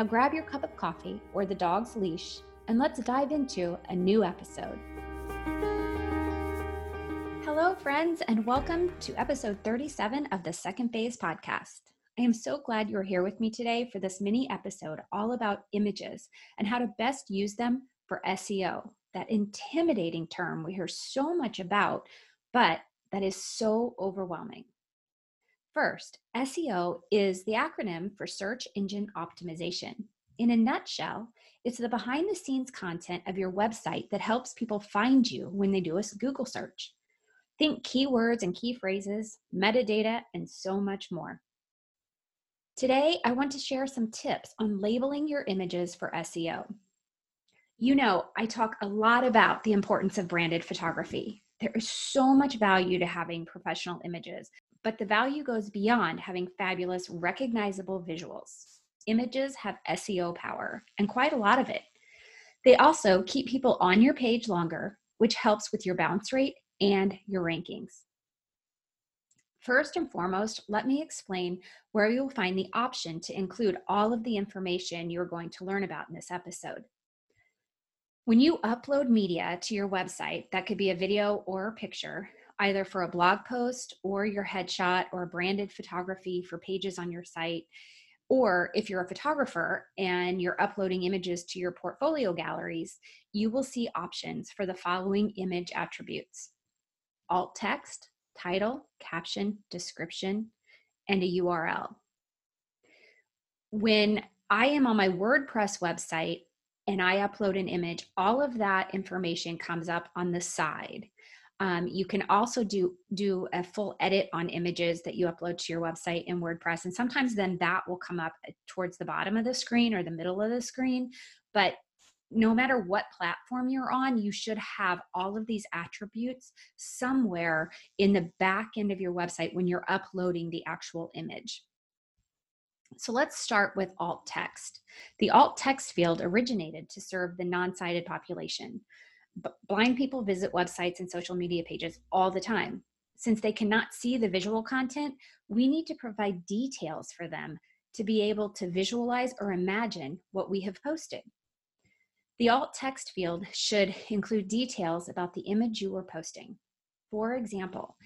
Now grab your cup of coffee or the dog's leash and let's dive into a new episode. Hello, friends, and welcome to episode 37 of the Second Phase podcast. I am so glad you're here with me today for this mini episode all about images and how to best use them for SEO, that intimidating term we hear so much about, but that is so overwhelming. First, SEO is the acronym for Search Engine Optimization. In a nutshell, it's the behind the scenes content of your website that helps people find you when they do a Google search. Think keywords and key phrases, metadata, and so much more. Today, I want to share some tips on labeling your images for SEO. You know, I talk a lot about the importance of branded photography. There is so much value to having professional images, but the value goes beyond having fabulous, recognizable visuals. Images have SEO power, and quite a lot of it. They also keep people on your page longer, which helps with your bounce rate and your rankings. First and foremost, let me explain where you'll find the option to include all of the information you're going to learn about in this episode. When you upload media to your website, that could be a video or a picture, either for a blog post or your headshot or branded photography for pages on your site. Or if you're a photographer and you're uploading images to your portfolio galleries, you will see options for the following image attributes alt text, title, caption, description, and a URL. When I am on my WordPress website and I upload an image, all of that information comes up on the side. Um, you can also do do a full edit on images that you upload to your website in WordPress, and sometimes then that will come up uh, towards the bottom of the screen or the middle of the screen. But no matter what platform you're on, you should have all of these attributes somewhere in the back end of your website when you're uploading the actual image. So let's start with alt text. The alt text field originated to serve the non sighted population blind people visit websites and social media pages all the time. Since they cannot see the visual content, we need to provide details for them to be able to visualize or imagine what we have posted. The alt text field should include details about the image you are posting. For example,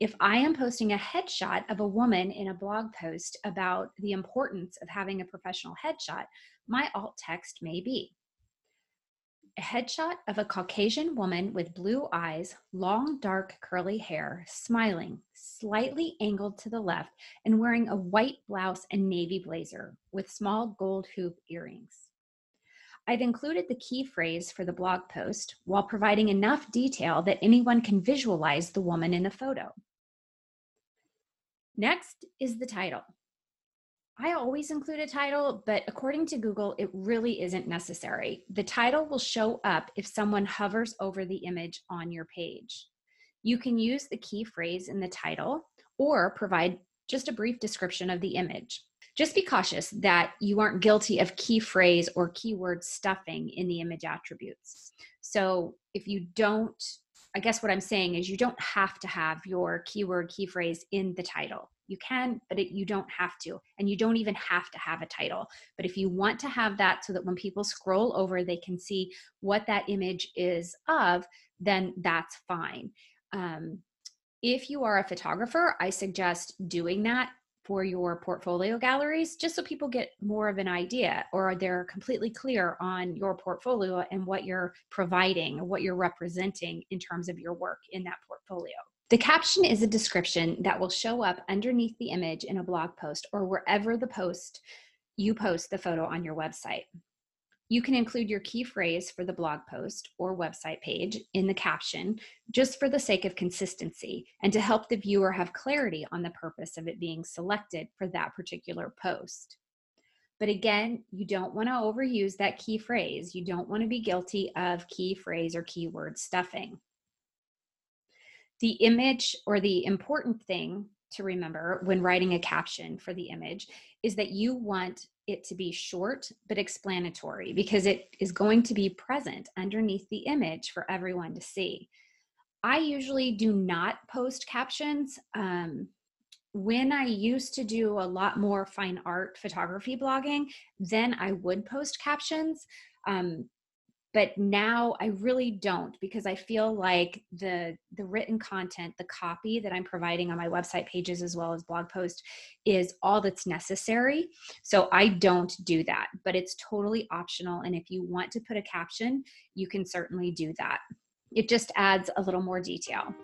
if I am posting a headshot of a woman in a blog post about the importance of having a professional headshot, my alt text may be a headshot of a Caucasian woman with blue eyes, long dark curly hair, smiling, slightly angled to the left, and wearing a white blouse and navy blazer with small gold hoop earrings. I've included the key phrase for the blog post while providing enough detail that anyone can visualize the woman in the photo. Next is the title. I always include a title, but according to Google, it really isn't necessary. The title will show up if someone hovers over the image on your page. You can use the key phrase in the title or provide just a brief description of the image. Just be cautious that you aren't guilty of key phrase or keyword stuffing in the image attributes. So if you don't, I guess what I'm saying is you don't have to have your keyword key phrase in the title. You can, but it, you don't have to. And you don't even have to have a title. But if you want to have that so that when people scroll over, they can see what that image is of, then that's fine. Um, if you are a photographer, I suggest doing that for your portfolio galleries just so people get more of an idea or they're completely clear on your portfolio and what you're providing what you're representing in terms of your work in that portfolio. The caption is a description that will show up underneath the image in a blog post or wherever the post you post the photo on your website. You can include your key phrase for the blog post or website page in the caption just for the sake of consistency and to help the viewer have clarity on the purpose of it being selected for that particular post. But again, you don't want to overuse that key phrase. You don't want to be guilty of key phrase or keyword stuffing. The image or the important thing to remember when writing a caption for the image is that you want it to be short but explanatory because it is going to be present underneath the image for everyone to see. I usually do not post captions. Um, when I used to do a lot more fine art photography blogging, then I would post captions. Um, but now i really don't because i feel like the the written content the copy that i'm providing on my website pages as well as blog post is all that's necessary. So i don't do that but it's totally optional. And if you want to put a caption you can certainly do that. It just adds a little more detail.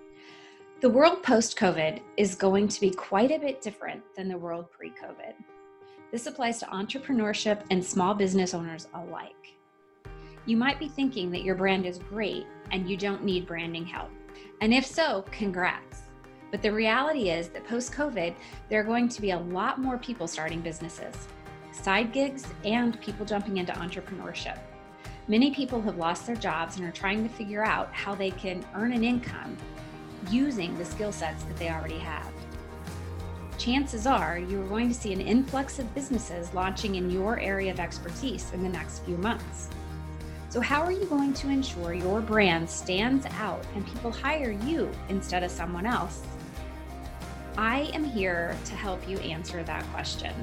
The world post covid is going to be quite a bit different than the world pre covid this applies to entrepreneurship and small business owners alike you might be thinking that your brand is great and you don't need branding help. And if so, congrats. But the reality is that post COVID, there are going to be a lot more people starting businesses, side gigs, and people jumping into entrepreneurship. Many people have lost their jobs and are trying to figure out how they can earn an income using the skill sets that they already have. Chances are you are going to see an influx of businesses launching in your area of expertise in the next few months. So, how are you going to ensure your brand stands out and people hire you instead of someone else? I am here to help you answer that question.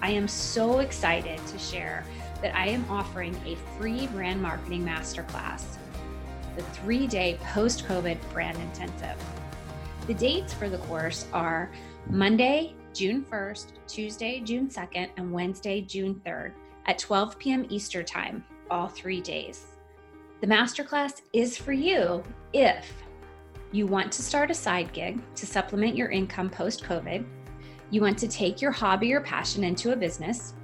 I am so excited to share that I am offering a free brand marketing masterclass, the three day post COVID brand intensive. The dates for the course are Monday, June 1st, Tuesday, June 2nd, and Wednesday, June 3rd at 12 p.m. Eastern Time all three days. The masterclass is for you if you want to start a side gig to supplement your income post COVID, you want to take your hobby or passion into a business,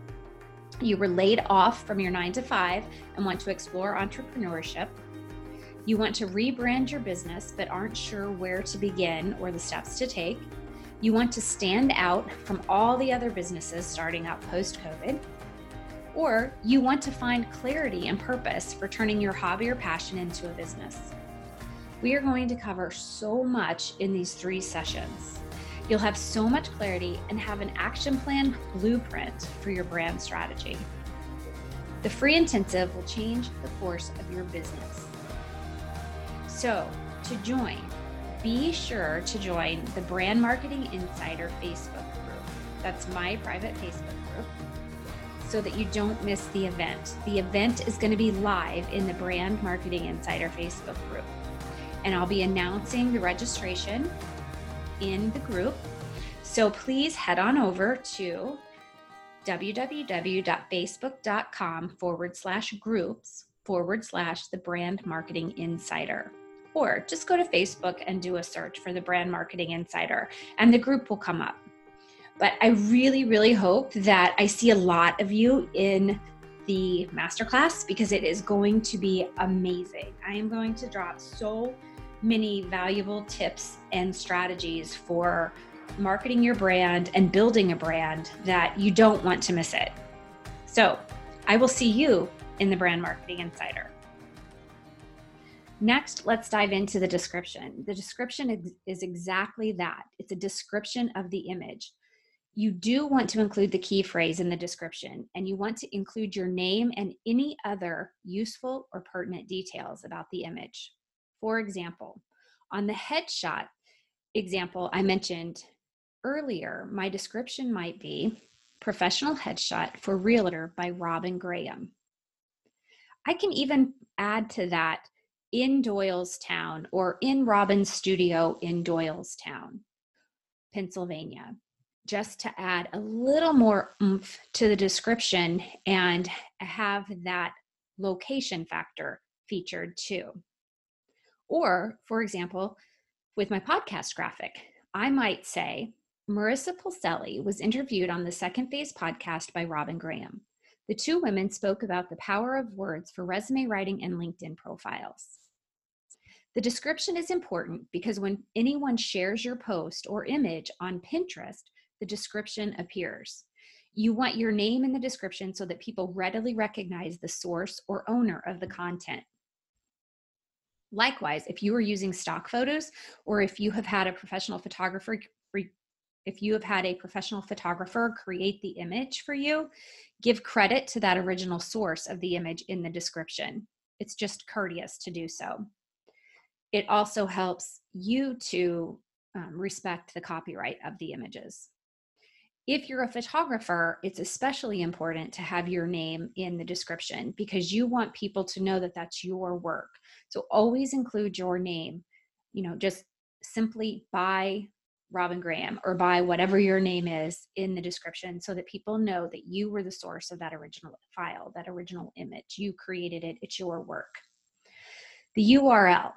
you were laid off from your nine to five and want to explore entrepreneurship, you want to rebrand your business but aren't sure where to begin or the steps to take, you want to stand out from all the other businesses starting out post COVID or you want to find clarity and purpose for turning your hobby or passion into a business. We are going to cover so much in these three sessions. You'll have so much clarity and have an action plan blueprint for your brand strategy. The free intensive will change the course of your business. So, to join, be sure to join the Brand Marketing Insider Facebook group. That's my private Facebook group so that you don't miss the event. The event is going to be live in the Brand Marketing Insider Facebook group. And I'll be announcing the registration in the group. So please head on over to www.facebook.com forward slash groups forward slash the brand marketing insider. Or just go to Facebook and do a search for the brand marketing insider, and the group will come up. But I really, really hope that I see a lot of you in the masterclass because it is going to be amazing. I am going to drop so many valuable tips and strategies for marketing your brand and building a brand that you don't want to miss it. So I will see you in the Brand Marketing Insider. Next, let's dive into the description. The description is exactly that it's a description of the image you do want to include the key phrase in the description and you want to include your name and any other useful or pertinent details about the image. For example, on the headshot example I mentioned earlier, my description might be professional headshot for realtor by Robin Graham. I can even add to that in Doylestown or in Robin's studio in Doylestown, Pennsylvania just to add a little more oomph to the description and have that location factor featured too. Or, for example, with my podcast graphic, I might say Marissa Pulselli was interviewed on the Second Phase podcast by Robin Graham. The two women spoke about the power of words for resume writing and LinkedIn profiles. The description is important because when anyone shares your post or image on Pinterest, the description appears. You want your name in the description so that people readily recognize the source or owner of the content. Likewise, if you are using stock photos or if you have had a professional photographer if you have had a professional photographer create the image for you, give credit to that original source of the image in the description. It's just courteous to do so. It also helps you to um, respect the copyright of the images. If you're a photographer, it's especially important to have your name in the description because you want people to know that that's your work. So always include your name, you know, just simply by Robin Graham or by whatever your name is in the description so that people know that you were the source of that original file, that original image. You created it, it's your work. The URL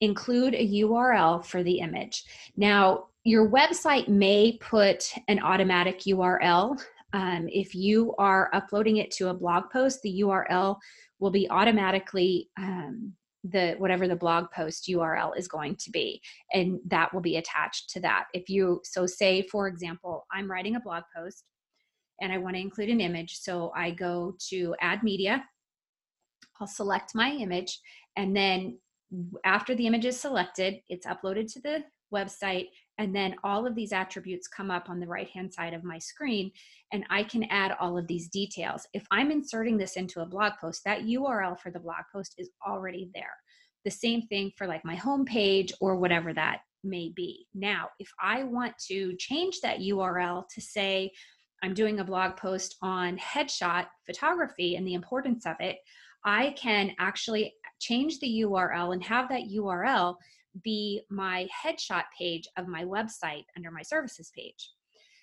include a URL for the image. Now, your website may put an automatic URL. Um, if you are uploading it to a blog post, the URL will be automatically um, the whatever the blog post URL is going to be, and that will be attached to that. If you so say, for example, I'm writing a blog post and I want to include an image, so I go to Add Media. I'll select my image, and then after the image is selected, it's uploaded to the website, and then all of these attributes come up on the right hand side of my screen, and I can add all of these details. If I'm inserting this into a blog post, that URL for the blog post is already there. The same thing for like my homepage or whatever that may be. Now, if I want to change that URL to say, I'm doing a blog post on headshot photography and the importance of it, I can actually change the URL and have that URL be my headshot page of my website under my services page.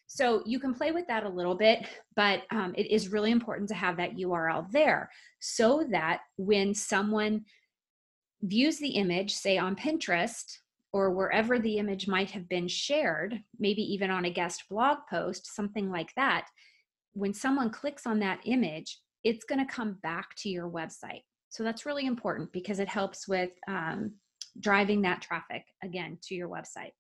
So you can play with that a little bit, but um, it is really important to have that URL there so that when someone views the image, say on Pinterest or wherever the image might have been shared, maybe even on a guest blog post, something like that, when someone clicks on that image, it's going to come back to your website. So that's really important because it helps with um, driving that traffic again to your website.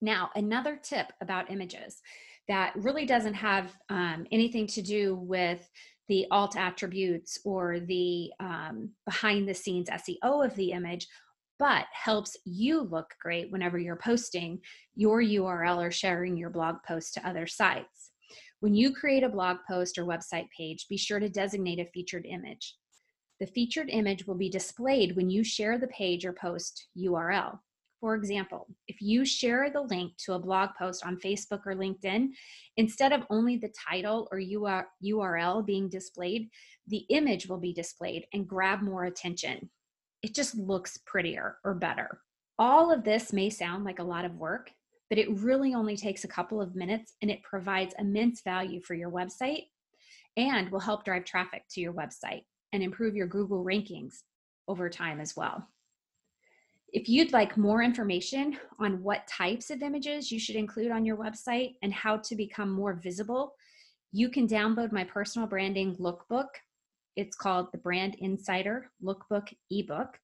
Now, another tip about images that really doesn't have um, anything to do with the alt attributes or the um, behind the scenes SEO of the image, but helps you look great whenever you're posting your URL or sharing your blog post to other sites. When you create a blog post or website page, be sure to designate a featured image. The featured image will be displayed when you share the page or post URL. For example, if you share the link to a blog post on Facebook or LinkedIn, instead of only the title or URL being displayed, the image will be displayed and grab more attention. It just looks prettier or better. All of this may sound like a lot of work, but it really only takes a couple of minutes and it provides immense value for your website and will help drive traffic to your website and improve your Google rankings over time as well. If you'd like more information on what types of images you should include on your website and how to become more visible, you can download my personal branding lookbook. It's called the Brand Insider Lookbook ebook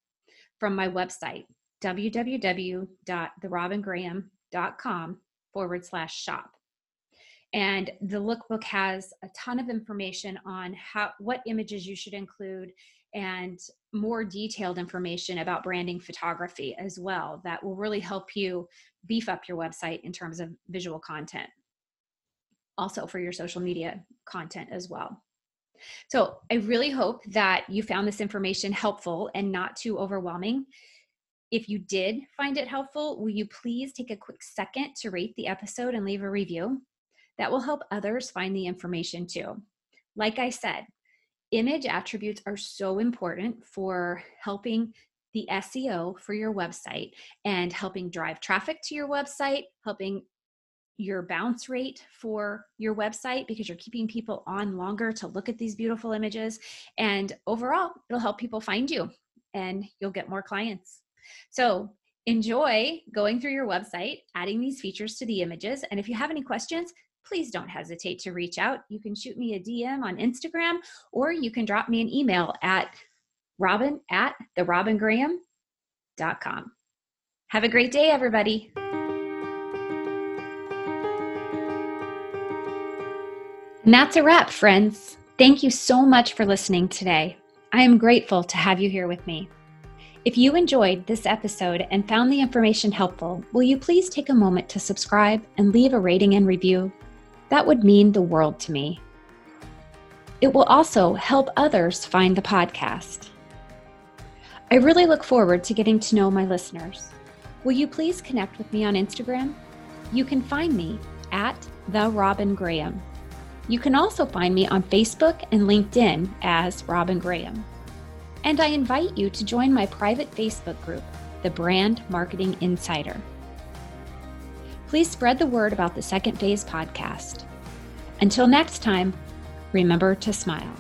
from my website, www.therobingraham.com forward slash shop. And the lookbook has a ton of information on how what images you should include and more detailed information about branding photography as well that will really help you beef up your website in terms of visual content. Also for your social media content as well. So I really hope that you found this information helpful and not too overwhelming. If you did find it helpful, will you please take a quick second to rate the episode and leave a review? That will help others find the information too. Like I said, image attributes are so important for helping the SEO for your website and helping drive traffic to your website, helping your bounce rate for your website because you're keeping people on longer to look at these beautiful images. And overall, it'll help people find you and you'll get more clients. So enjoy going through your website, adding these features to the images. And if you have any questions, please don't hesitate to reach out. You can shoot me a DM on Instagram or you can drop me an email at robin at therobingraham.com. Have a great day, everybody. And that's a wrap, friends. Thank you so much for listening today. I am grateful to have you here with me. If you enjoyed this episode and found the information helpful, will you please take a moment to subscribe and leave a rating and review? That would mean the world to me. It will also help others find the podcast. I really look forward to getting to know my listeners. Will you please connect with me on Instagram? You can find me at the Robin Graham. You can also find me on Facebook and LinkedIn as Robin Graham. And I invite you to join my private Facebook group, the Brand Marketing Insider. Please spread the word about the Second Phase podcast. Until next time, remember to smile.